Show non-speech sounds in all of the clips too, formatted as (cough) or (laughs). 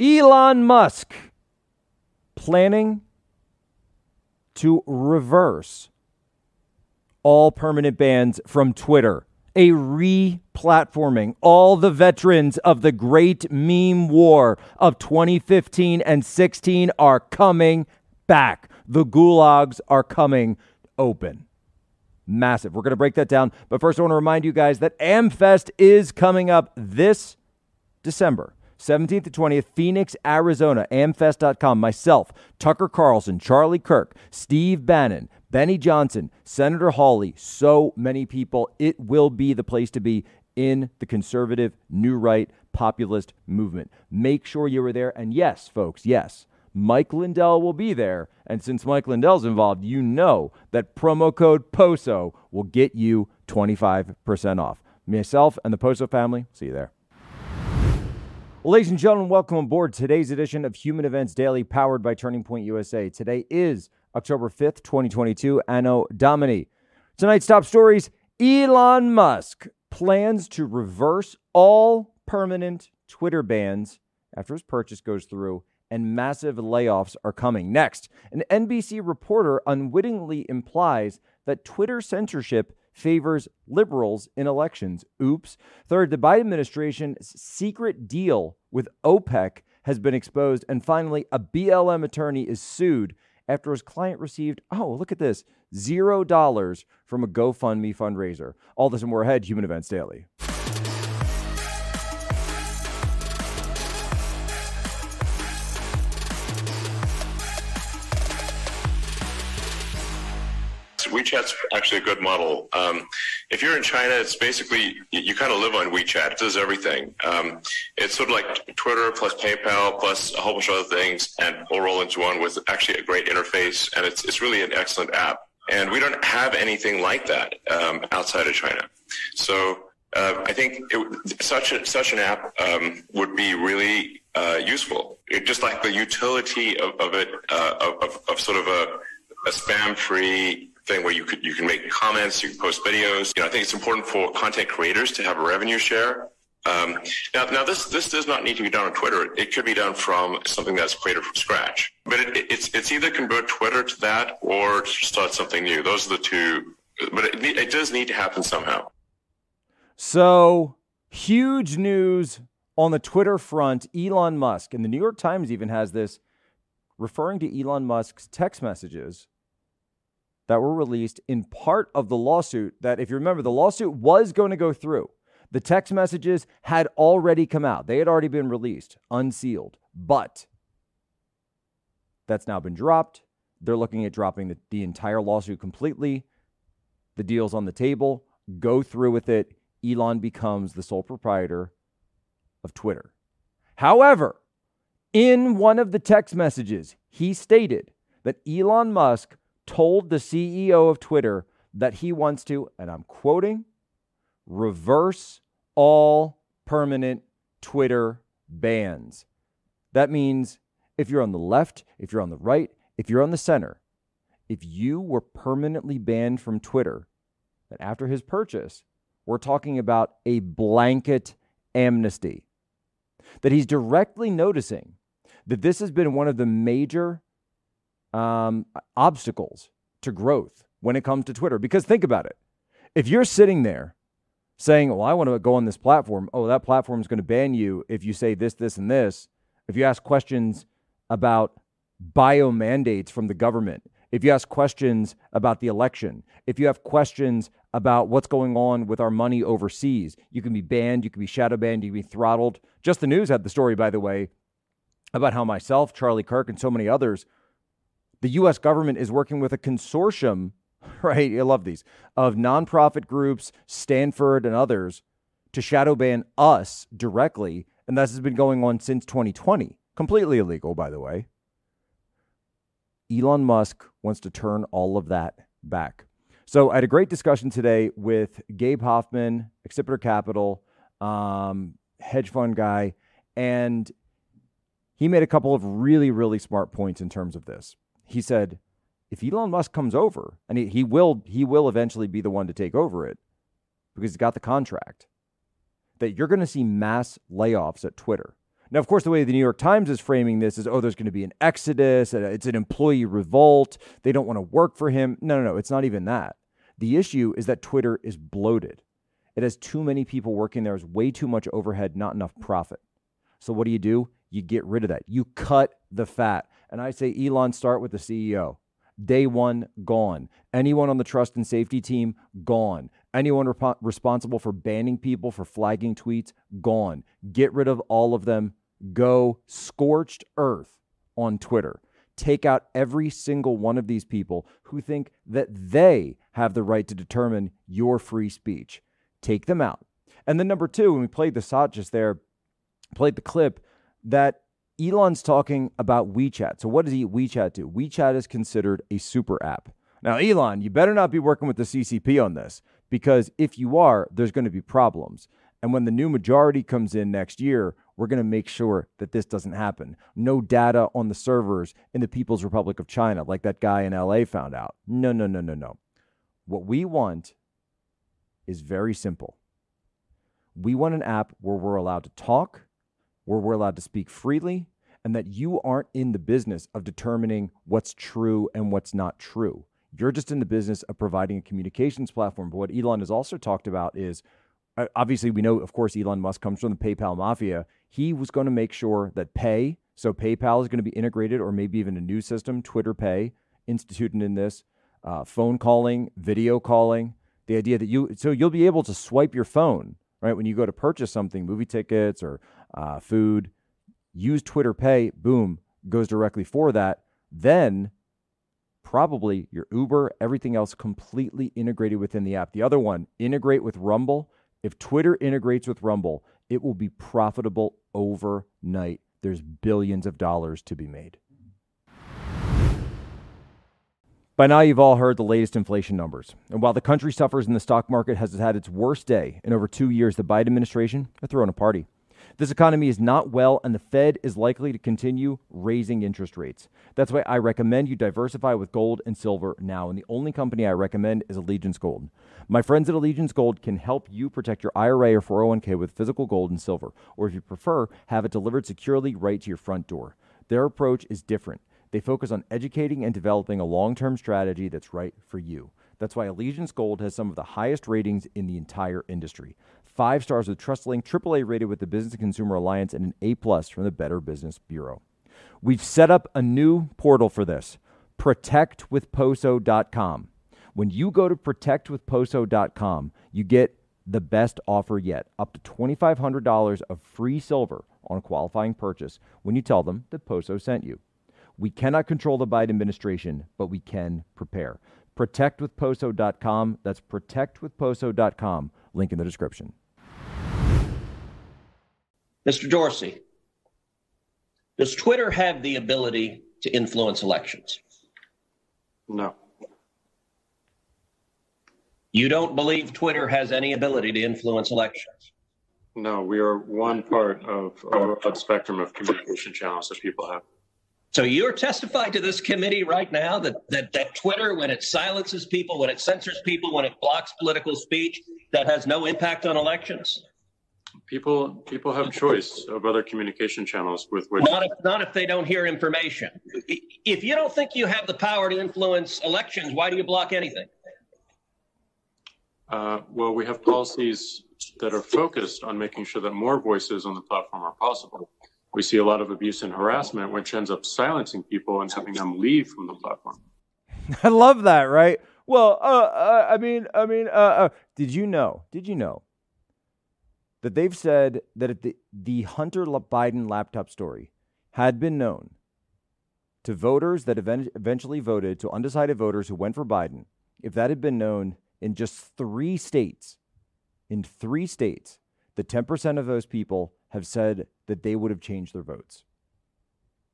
Elon Musk planning to reverse all permanent bans from Twitter, a re platforming. All the veterans of the great meme war of 2015 and 16 are coming back. The gulags are coming open. Massive. We're going to break that down. But first, I want to remind you guys that AmFest is coming up this December. 17th to 20th, Phoenix, Arizona, amfest.com. Myself, Tucker Carlson, Charlie Kirk, Steve Bannon, Benny Johnson, Senator Hawley, so many people. It will be the place to be in the conservative, new right, populist movement. Make sure you are there. And yes, folks, yes, Mike Lindell will be there. And since Mike Lindell's involved, you know that promo code POSO will get you 25% off. Myself and the Poso family, see you there. Ladies and gentlemen, welcome aboard today's edition of Human Events Daily, powered by Turning Point USA. Today is October 5th, 2022, Anno Domini. Tonight's top stories Elon Musk plans to reverse all permanent Twitter bans after his purchase goes through, and massive layoffs are coming. Next, an NBC reporter unwittingly implies that Twitter censorship favors liberals in elections. Oops. Third, the Biden administration's secret deal with OPEC has been exposed. And finally, a BLM attorney is sued after his client received, oh, look at this, zero dollars from a GoFundMe fundraiser. All this and more ahead, Human Events Daily. WeChat's actually a good model. Um, if you're in China, it's basically you, you kind of live on WeChat. It does everything. Um, it's sort of like Twitter plus PayPal plus a whole bunch of other things, and all roll into one with actually a great interface, and it's it's really an excellent app. And we don't have anything like that um, outside of China. So uh, I think it, such a, such an app um, would be really uh, useful. It, just like the utility of, of it, uh, of, of, sort of a, a spam-free thing where you could you can make comments, you can post videos. You know, I think it's important for content creators to have a revenue share. Um, now, now this this does not need to be done on Twitter. It could be done from something that's created from scratch. But it, it's it's either convert Twitter to that or start something new. Those are the two. But it, it does need to happen somehow. So huge news on the Twitter front. Elon Musk and the New York Times even has this referring to Elon Musk's text messages that were released in part of the lawsuit that, if you remember, the lawsuit was going to go through. The text messages had already come out, they had already been released, unsealed. But that's now been dropped. They're looking at dropping the, the entire lawsuit completely. The deal's on the table. Go through with it. Elon becomes the sole proprietor of Twitter. However, in one of the text messages, he stated that Elon Musk told the CEO of Twitter that he wants to, and I'm quoting, reverse all permanent Twitter bans. That means if you're on the left, if you're on the right, if you're on the center, if you were permanently banned from Twitter, then after his purchase, we're talking about a blanket amnesty. That he's directly noticing that this has been one of the major um, obstacles to growth when it comes to Twitter. Because think about it. If you're sitting there saying, well, I want to go on this platform, oh, that platform is going to ban you if you say this, this, and this. If you ask questions about bio mandates from the government, if you ask questions about the election, if you have questions about what's going on with our money overseas, you can be banned, you can be shadow banned, you can be throttled. Just the news had the story, by the way, about how myself, Charlie Kirk, and so many others the US government is working with a consortium, (laughs) right? I love these, of nonprofit groups, Stanford and others, to shadow ban us directly. And this has been going on since 2020. Completely illegal, by the way. Elon Musk wants to turn all of that back. So I had a great discussion today with Gabe Hoffman, Accipiter Capital, um, hedge fund guy, and he made a couple of really, really smart points in terms of this he said, if Elon Musk comes over, and he, he will he will eventually be the one to take over it because he's got the contract, that you're going to see mass layoffs at Twitter. Now, of course, the way the New York Times is framing this is, oh, there's going to be an exodus. Uh, it's an employee revolt. They don't want to work for him. No, no, no. It's not even that. The issue is that Twitter is bloated. It has too many people working there. There's way too much overhead, not enough profit. So what do you do? You get rid of that. You cut the fat. And I say, Elon, start with the CEO. Day one, gone. Anyone on the trust and safety team, gone. Anyone rep- responsible for banning people for flagging tweets, gone. Get rid of all of them. Go scorched earth on Twitter. Take out every single one of these people who think that they have the right to determine your free speech. Take them out. And then, number two, when we played the shot just there, played the clip that Elon's talking about WeChat. So, what does he WeChat do? WeChat is considered a super app. Now, Elon, you better not be working with the CCP on this because if you are, there's going to be problems. And when the new majority comes in next year, we're going to make sure that this doesn't happen. No data on the servers in the People's Republic of China, like that guy in LA found out. No, no, no, no, no. What we want is very simple. We want an app where we're allowed to talk, where we're allowed to speak freely, and that you aren't in the business of determining what's true and what's not true. You're just in the business of providing a communications platform. But what Elon has also talked about is uh, obviously, we know, of course, Elon Musk comes from the PayPal mafia. He was going to make sure that Pay, so PayPal is going to be integrated, or maybe even a new system, Twitter Pay, instituted in this, uh, phone calling, video calling. The idea that you, so you'll be able to swipe your phone, right, when you go to purchase something, movie tickets or uh, food, use Twitter Pay, boom, goes directly for that. Then probably your Uber, everything else completely integrated within the app. The other one, integrate with Rumble. If Twitter integrates with Rumble, it will be profitable overnight. There's billions of dollars to be made. By now, you've all heard the latest inflation numbers. And while the country suffers and the stock market has had its worst day in over two years, the Biden administration are throwing a party. This economy is not well, and the Fed is likely to continue raising interest rates. That's why I recommend you diversify with gold and silver now. And the only company I recommend is Allegiance Gold. My friends at Allegiance Gold can help you protect your IRA or 401k with physical gold and silver, or if you prefer, have it delivered securely right to your front door. Their approach is different. They focus on educating and developing a long term strategy that's right for you. That's why Allegiance Gold has some of the highest ratings in the entire industry five stars with TrustLink, AAA rated with the Business and Consumer Alliance, and an A plus from the Better Business Bureau. We've set up a new portal for this protectwithposo.com. When you go to protectwithposo.com, you get the best offer yet up to $2,500 of free silver on a qualifying purchase when you tell them that Poso sent you. We cannot control the Biden administration, but we can prepare. Protectwithposo.com. That's protectwithposo.com. Link in the description. Mr. Dorsey, does Twitter have the ability to influence elections? No. You don't believe Twitter has any ability to influence elections? No, we are one part of a broad spectrum of communication channels that people have. So you're testifying to this committee right now that, that, that Twitter, when it silences people, when it censors people, when it blocks political speech, that has no impact on elections? People people have choice of other communication channels with which not if not if they don't hear information. If you don't think you have the power to influence elections, why do you block anything? Uh, well, we have policies that are focused on making sure that more voices on the platform are possible. We see a lot of abuse and harassment, which ends up silencing people and having them leave from the platform. (laughs) I love that, right? Well, uh, uh, I mean, I mean, uh, uh, did you know? Did you know that they've said that the, the Hunter Biden laptop story had been known to voters that eventually voted, to undecided voters who went for Biden, if that had been known in just three states, in three states, the 10% of those people have said that they would have changed their votes.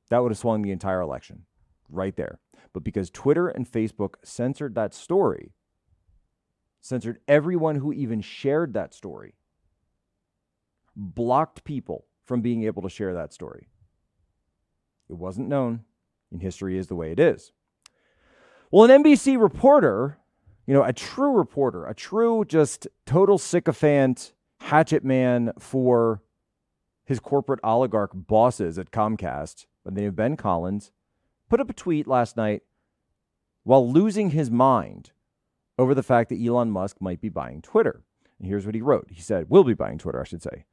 That would have swung the entire election right there. But because Twitter and Facebook censored that story, censored everyone who even shared that story, blocked people from being able to share that story. It wasn't known, and history is the way it is. Well, an NBC reporter, you know, a true reporter, a true just total sycophant, hatchet man for his corporate oligarch bosses at Comcast, by the name of Ben Collins, put up a tweet last night while losing his mind over the fact that Elon Musk might be buying Twitter. And here's what he wrote. He said, We'll be buying Twitter, I should say.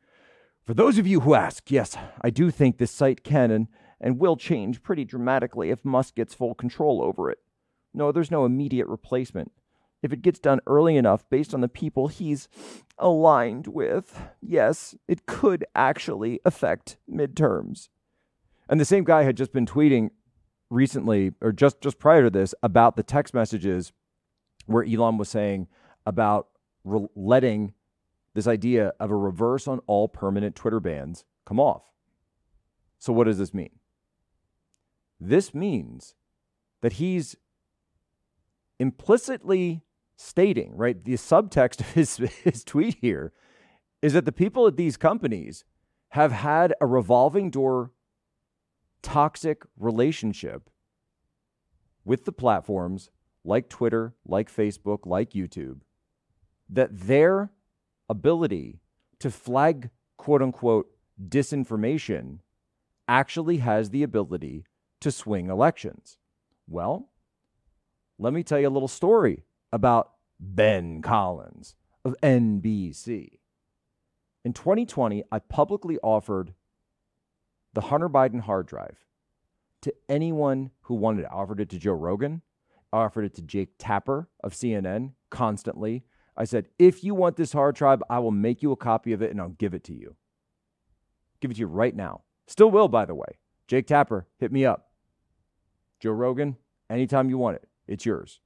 For those of you who ask, yes, I do think this site can and, and will change pretty dramatically if Musk gets full control over it. No, there's no immediate replacement. If it gets done early enough based on the people he's aligned with, yes, it could actually affect midterms. And the same guy had just been tweeting recently, or just, just prior to this, about the text messages where Elon was saying about re- letting this idea of a reverse on all permanent Twitter bans come off. So, what does this mean? This means that he's implicitly stating, right? The subtext (laughs) of his, his tweet here is that the people at these companies have had a revolving door toxic relationship with the platforms like Twitter, like Facebook, like YouTube, that their ability to flag quote unquote disinformation actually has the ability to swing elections. Well, let me tell you a little story about Ben Collins of NBC. In 2020, I publicly offered the Hunter Biden hard drive to anyone who wanted it. I offered it to Joe Rogan. I offered it to Jake Tapper of CNN constantly. I said, if you want this hard drive, I will make you a copy of it and I'll give it to you. Give it to you right now. Still will, by the way. Jake Tapper, hit me up. Joe Rogan, anytime you want it, it's yours.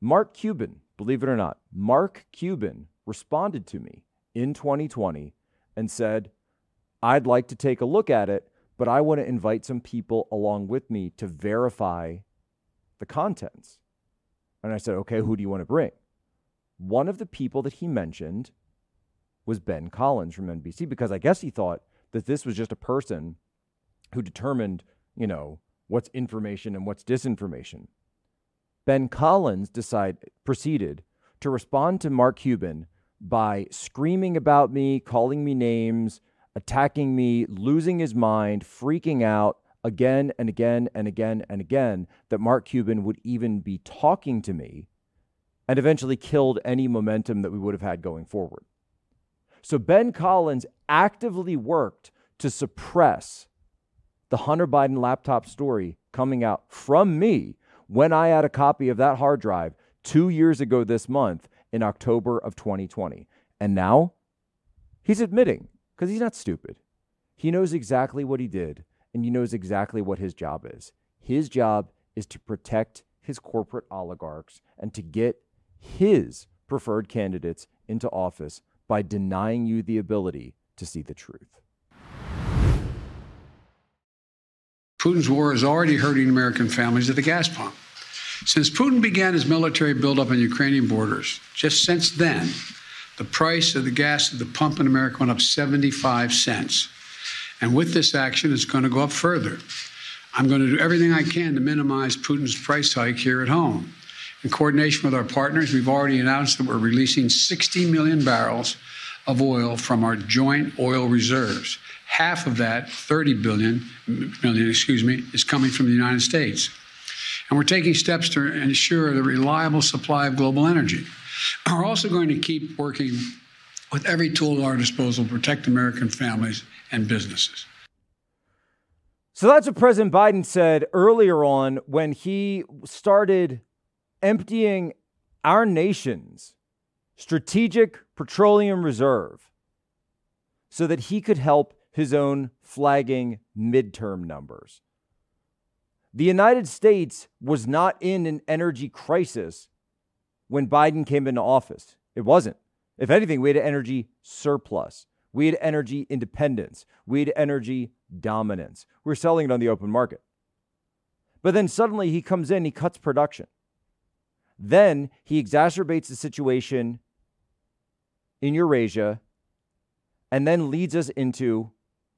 Mark Cuban, believe it or not, Mark Cuban responded to me in 2020 and said, I'd like to take a look at it, but I want to invite some people along with me to verify the contents. And I said, okay, who do you want to bring? One of the people that he mentioned was Ben Collins from NBC because I guess he thought that this was just a person who determined, you know, what's information and what's disinformation. Ben Collins decide, proceeded to respond to Mark Cuban by screaming about me, calling me names, attacking me, losing his mind, freaking out again and again and again and again that Mark Cuban would even be talking to me and eventually killed any momentum that we would have had going forward. So Ben Collins actively worked to suppress the Hunter Biden laptop story coming out from me when I had a copy of that hard drive two years ago this month in October of 2020. And now he's admitting, because he's not stupid, he knows exactly what he did and he knows exactly what his job is. His job is to protect his corporate oligarchs and to get his preferred candidates into office by denying you the ability to see the truth. Putin's war is already hurting American families at the gas pump. Since Putin began his military buildup on Ukrainian borders, just since then, the price of the gas at the pump in America went up 75 cents. And with this action, it's going to go up further. I'm going to do everything I can to minimize Putin's price hike here at home. In coordination with our partners, we've already announced that we're releasing 60 million barrels of oil from our joint oil reserves. Half of that, 30 billion, million, excuse me, is coming from the United States. And we're taking steps to ensure the reliable supply of global energy. We're also going to keep working with every tool at our disposal to protect American families and businesses. So that's what President Biden said earlier on when he started emptying our nation's strategic petroleum reserve so that he could help his own flagging midterm numbers. The United States was not in an energy crisis when Biden came into office. It wasn't. If anything, we had an energy surplus. We had energy independence. We had energy dominance. We we're selling it on the open market. But then suddenly he comes in, he cuts production. Then he exacerbates the situation in Eurasia and then leads us into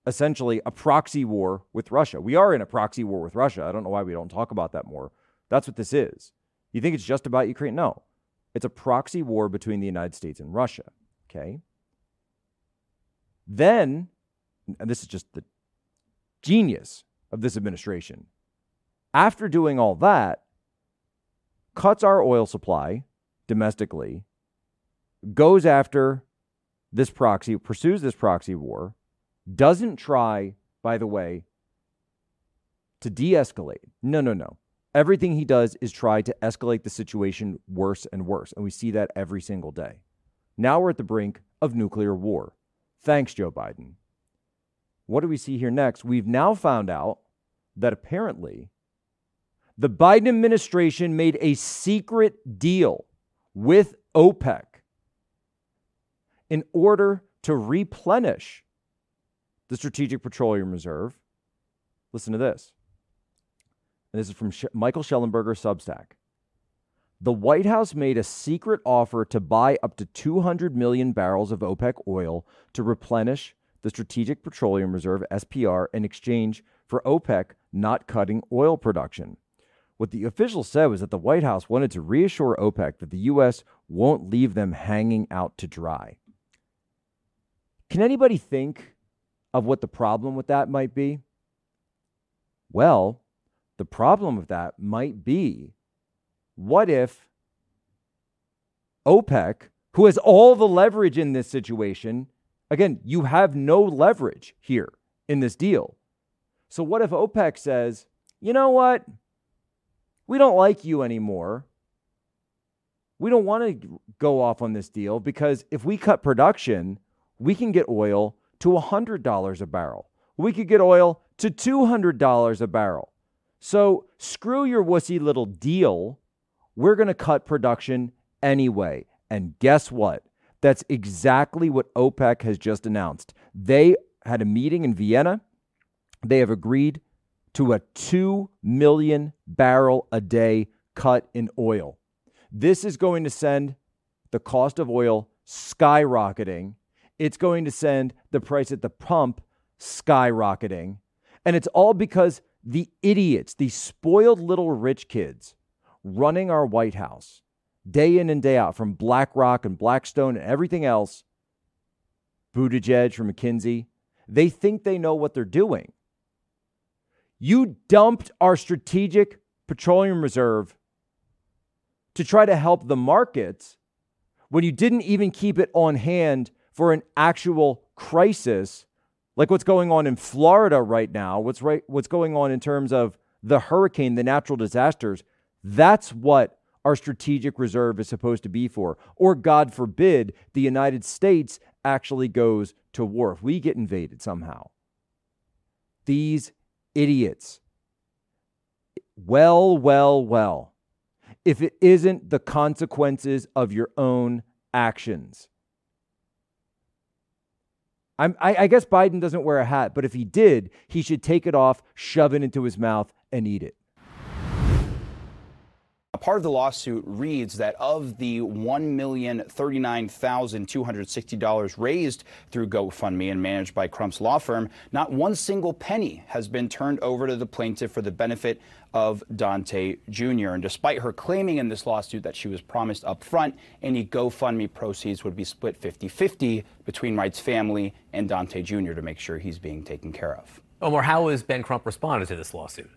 essentially a proxy war with Russia. We are in a proxy war with Russia. I don't know why we don't talk about that more. That's what this is. You think it's just about Ukraine? No. It's a proxy war between the United States and Russia. Okay. Then and this is just the genius of this administration, after doing all that, cuts our oil supply domestically, goes after this proxy, pursues this proxy war, doesn't try, by the way, to de escalate. No, no, no. Everything he does is try to escalate the situation worse and worse. And we see that every single day. Now we're at the brink of nuclear war. Thanks, Joe Biden. What do we see here next? We've now found out that apparently the Biden administration made a secret deal with OPEC in order to replenish the Strategic Petroleum Reserve. Listen to this. And this is from Michael Shellenberger Substack. The White House made a secret offer to buy up to 200 million barrels of OPEC oil to replenish the Strategic Petroleum Reserve SPR in exchange for OPEC not cutting oil production. What the official said was that the White House wanted to reassure OPEC that the U.S. won't leave them hanging out to dry. Can anybody think of what the problem with that might be? Well, the problem of that might be what if OPEC, who has all the leverage in this situation, again, you have no leverage here in this deal. So, what if OPEC says, you know what? We don't like you anymore. We don't want to go off on this deal because if we cut production, we can get oil to $100 a barrel. We could get oil to $200 a barrel. So screw your wussy little deal. We're going to cut production anyway. And guess what? That's exactly what OPEC has just announced. They had a meeting in Vienna. They have agreed to a 2 million barrel a day cut in oil. This is going to send the cost of oil skyrocketing. It's going to send the price at the pump skyrocketing. And it's all because the idiots, the spoiled little rich kids running our White House day in and day out from BlackRock and Blackstone and everything else, Buttigieg from McKinsey, they think they know what they're doing. You dumped our strategic petroleum reserve to try to help the markets when you didn't even keep it on hand for an actual crisis like what's going on in Florida right now, what's right what's going on in terms of the hurricane, the natural disasters. That's what our strategic reserve is supposed to be for. Or God forbid the United States actually goes to war if we get invaded somehow. These idiots. Well, well, well. If it isn't the consequences of your own actions. I, I guess Biden doesn't wear a hat, but if he did, he should take it off, shove it into his mouth, and eat it part of the lawsuit reads that of the $1,039,260 raised through GoFundMe and managed by Crump's law firm, not one single penny has been turned over to the plaintiff for the benefit of Daunte Jr. And despite her claiming in this lawsuit that she was promised up front any GoFundMe proceeds would be split 50 50 between Wright's family and Daunte Jr. to make sure he's being taken care of. Omar, how has Ben Crump responded to this lawsuit?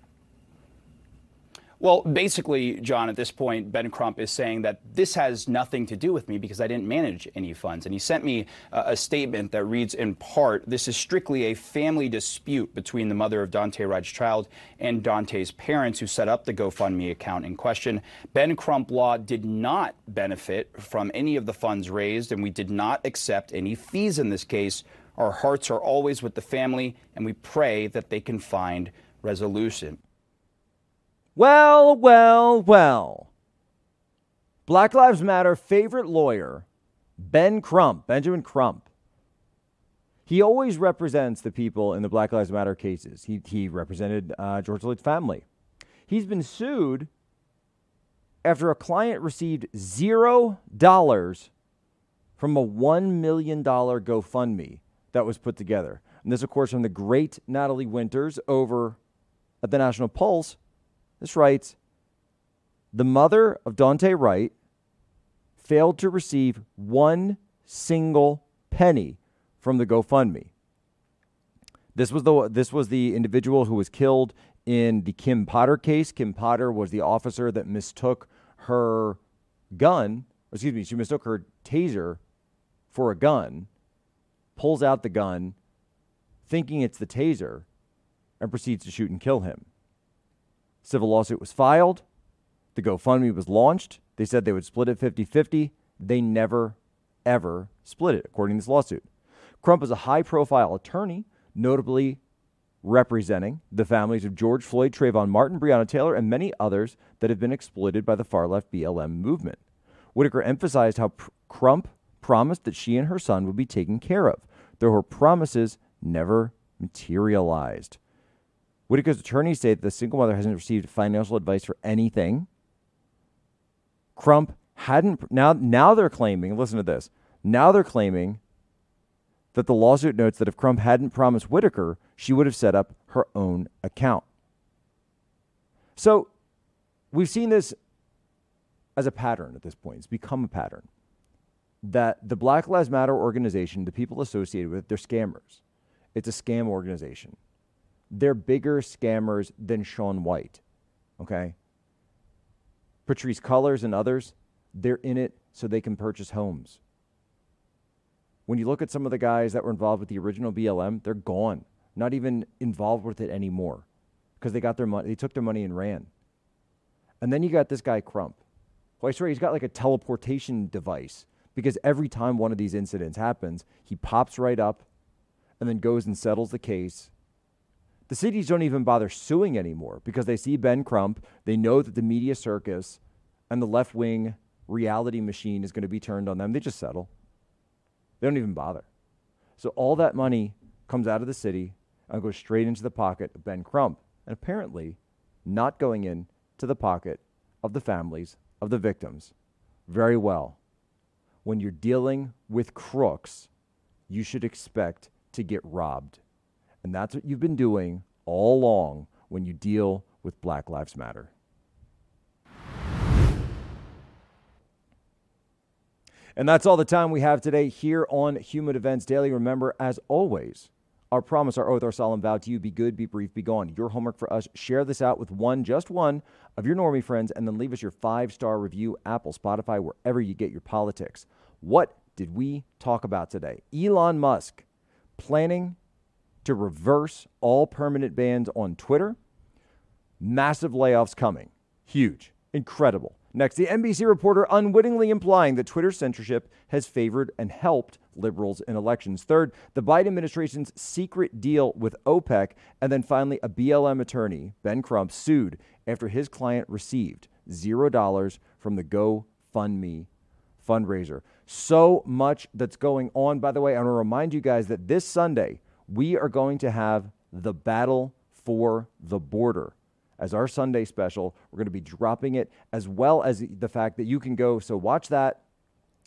Well, basically, John, at this point, Ben Crump is saying that this has nothing to do with me because I didn't manage any funds. And he sent me a statement that reads in part This is strictly a family dispute between the mother of Daunte Wright's child and Daunte's parents who set up the GoFundMe account in question. Ben Crump Law did not benefit from any of the funds raised, and we did not accept any fees in this case. Our hearts are always with the family, and we pray that they can find resolution. Well, well, well. Black Lives Matter favorite lawyer, Ben Crump, Benjamin Crump. He always represents the people in the Black Lives Matter cases. He, he represented uh, George Floyd's family. He's been sued after a client received zero dollars from a $1 million GoFundMe that was put together. And this, of course, from the great Natalie Winters over at the National Pulse this writes The mother of Daunte Wright failed to receive one single penny from the GoFundMe. This was the this was the individual who was killed in the Kim Potter case. Kim Potter was the officer that mistook her gun, excuse me, she mistook her taser for a gun, pulls out the gun, thinking it's the taser, and proceeds to shoot and kill him. Civil lawsuit was filed. The GoFundMe was launched. They said they would split it 50 50. They never, ever split it, according to this lawsuit. Crump is a high profile attorney, notably representing the families of George Floyd, Trayvon Martin, Breonna Taylor, and many others that have been exploited by the far left BLM movement. Whitaker emphasized how Crump promised that she and her son would be taken care of, though her promises never materialized. Whitaker's attorneys say that the single mother hasn't received financial advice for anything. Crump hadn't now now they're claiming, listen to this. Now they're claiming that the lawsuit notes that if Crump hadn't promised Whitaker, she would have set up her own account. So we've seen this as a pattern at this point. It's become a pattern that the Black Lives Matter organization, the people associated with it, they're scammers. It's a scam organization. They're bigger scammers than Sean White. Okay? Patrisse Cullors and others, they're in it so they can purchase homes. When you look at some of the guys that were involved with the original BLM, they're gone, not even involved with it anymore because they got their money, they took their money and ran. And then you got this guy Crump. Well, I swear he's got like a teleportation device because every time one of these incidents happens, he pops right up and then goes and settles the case. The cities don't even bother suing anymore because they see Ben Crump. They know that the media circus and the left wing reality machine is going to be turned on them. They just settle. They don't even bother. So all that money comes out of the city and goes straight into the pocket of Ben Crump, and apparently not going in to the pocket of the families of the victims. Very well. When you're dealing with crooks, you should expect to get robbed. And that's what you've been doing all along when you deal with Black Lives Matter. And that's all the time we have today here on Human Events Daily. Remember, as always, our promise, our oath, our solemn vow to you be good, be brief, be gone. Your homework for us share this out with one, just one of your normie friends, and then leave us your five star review, Apple, Spotify, wherever you get your politics. What did we talk about today? Elon Musk planning to reverse all permanent bans on Twitter. Massive layoffs coming. Huge. Incredible. Next, the NBC reporter unwittingly implying that Twitter censorship has favored and helped liberals in elections. Third, the Biden administration's secret deal with OPEC. And then finally, a BLM attorney, Ben Crump, sued after his client received $0 from the GoFundMe fundraiser. So much that's going on. By the way, I want to remind you guys that this Sunday, we are going to have the battle for the border as our Sunday special. We're going to be dropping it as well as the fact that you can go. So watch that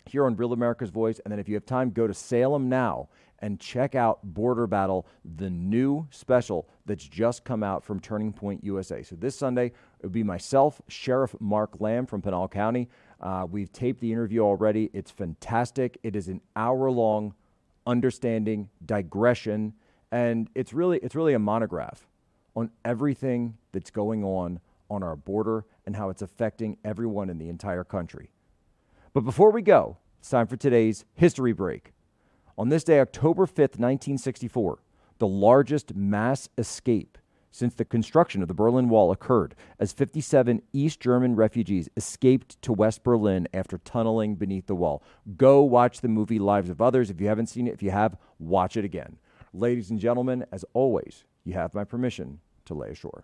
here on Real America's Voice. And then if you have time, go to Salem now and check out Border Battle, the new special that's just come out from Turning Point USA. So this Sunday, it would be myself, Sheriff Mark Lamb from Pinal County. Uh, we've taped the interview already. It's fantastic. It is an hour long understanding, digression, and it's really it's really a monograph on everything that's going on on our border and how it's affecting everyone in the entire country. But before we go, it's time for today's history break. On this day, October 5th, 1964, the largest mass escape since the construction of the Berlin Wall occurred as 57 East German refugees escaped to West Berlin after tunneling beneath the wall. Go watch the movie Lives of Others. If you haven't seen it, if you have, watch it again. Ladies and gentlemen, as always, you have my permission to lay ashore.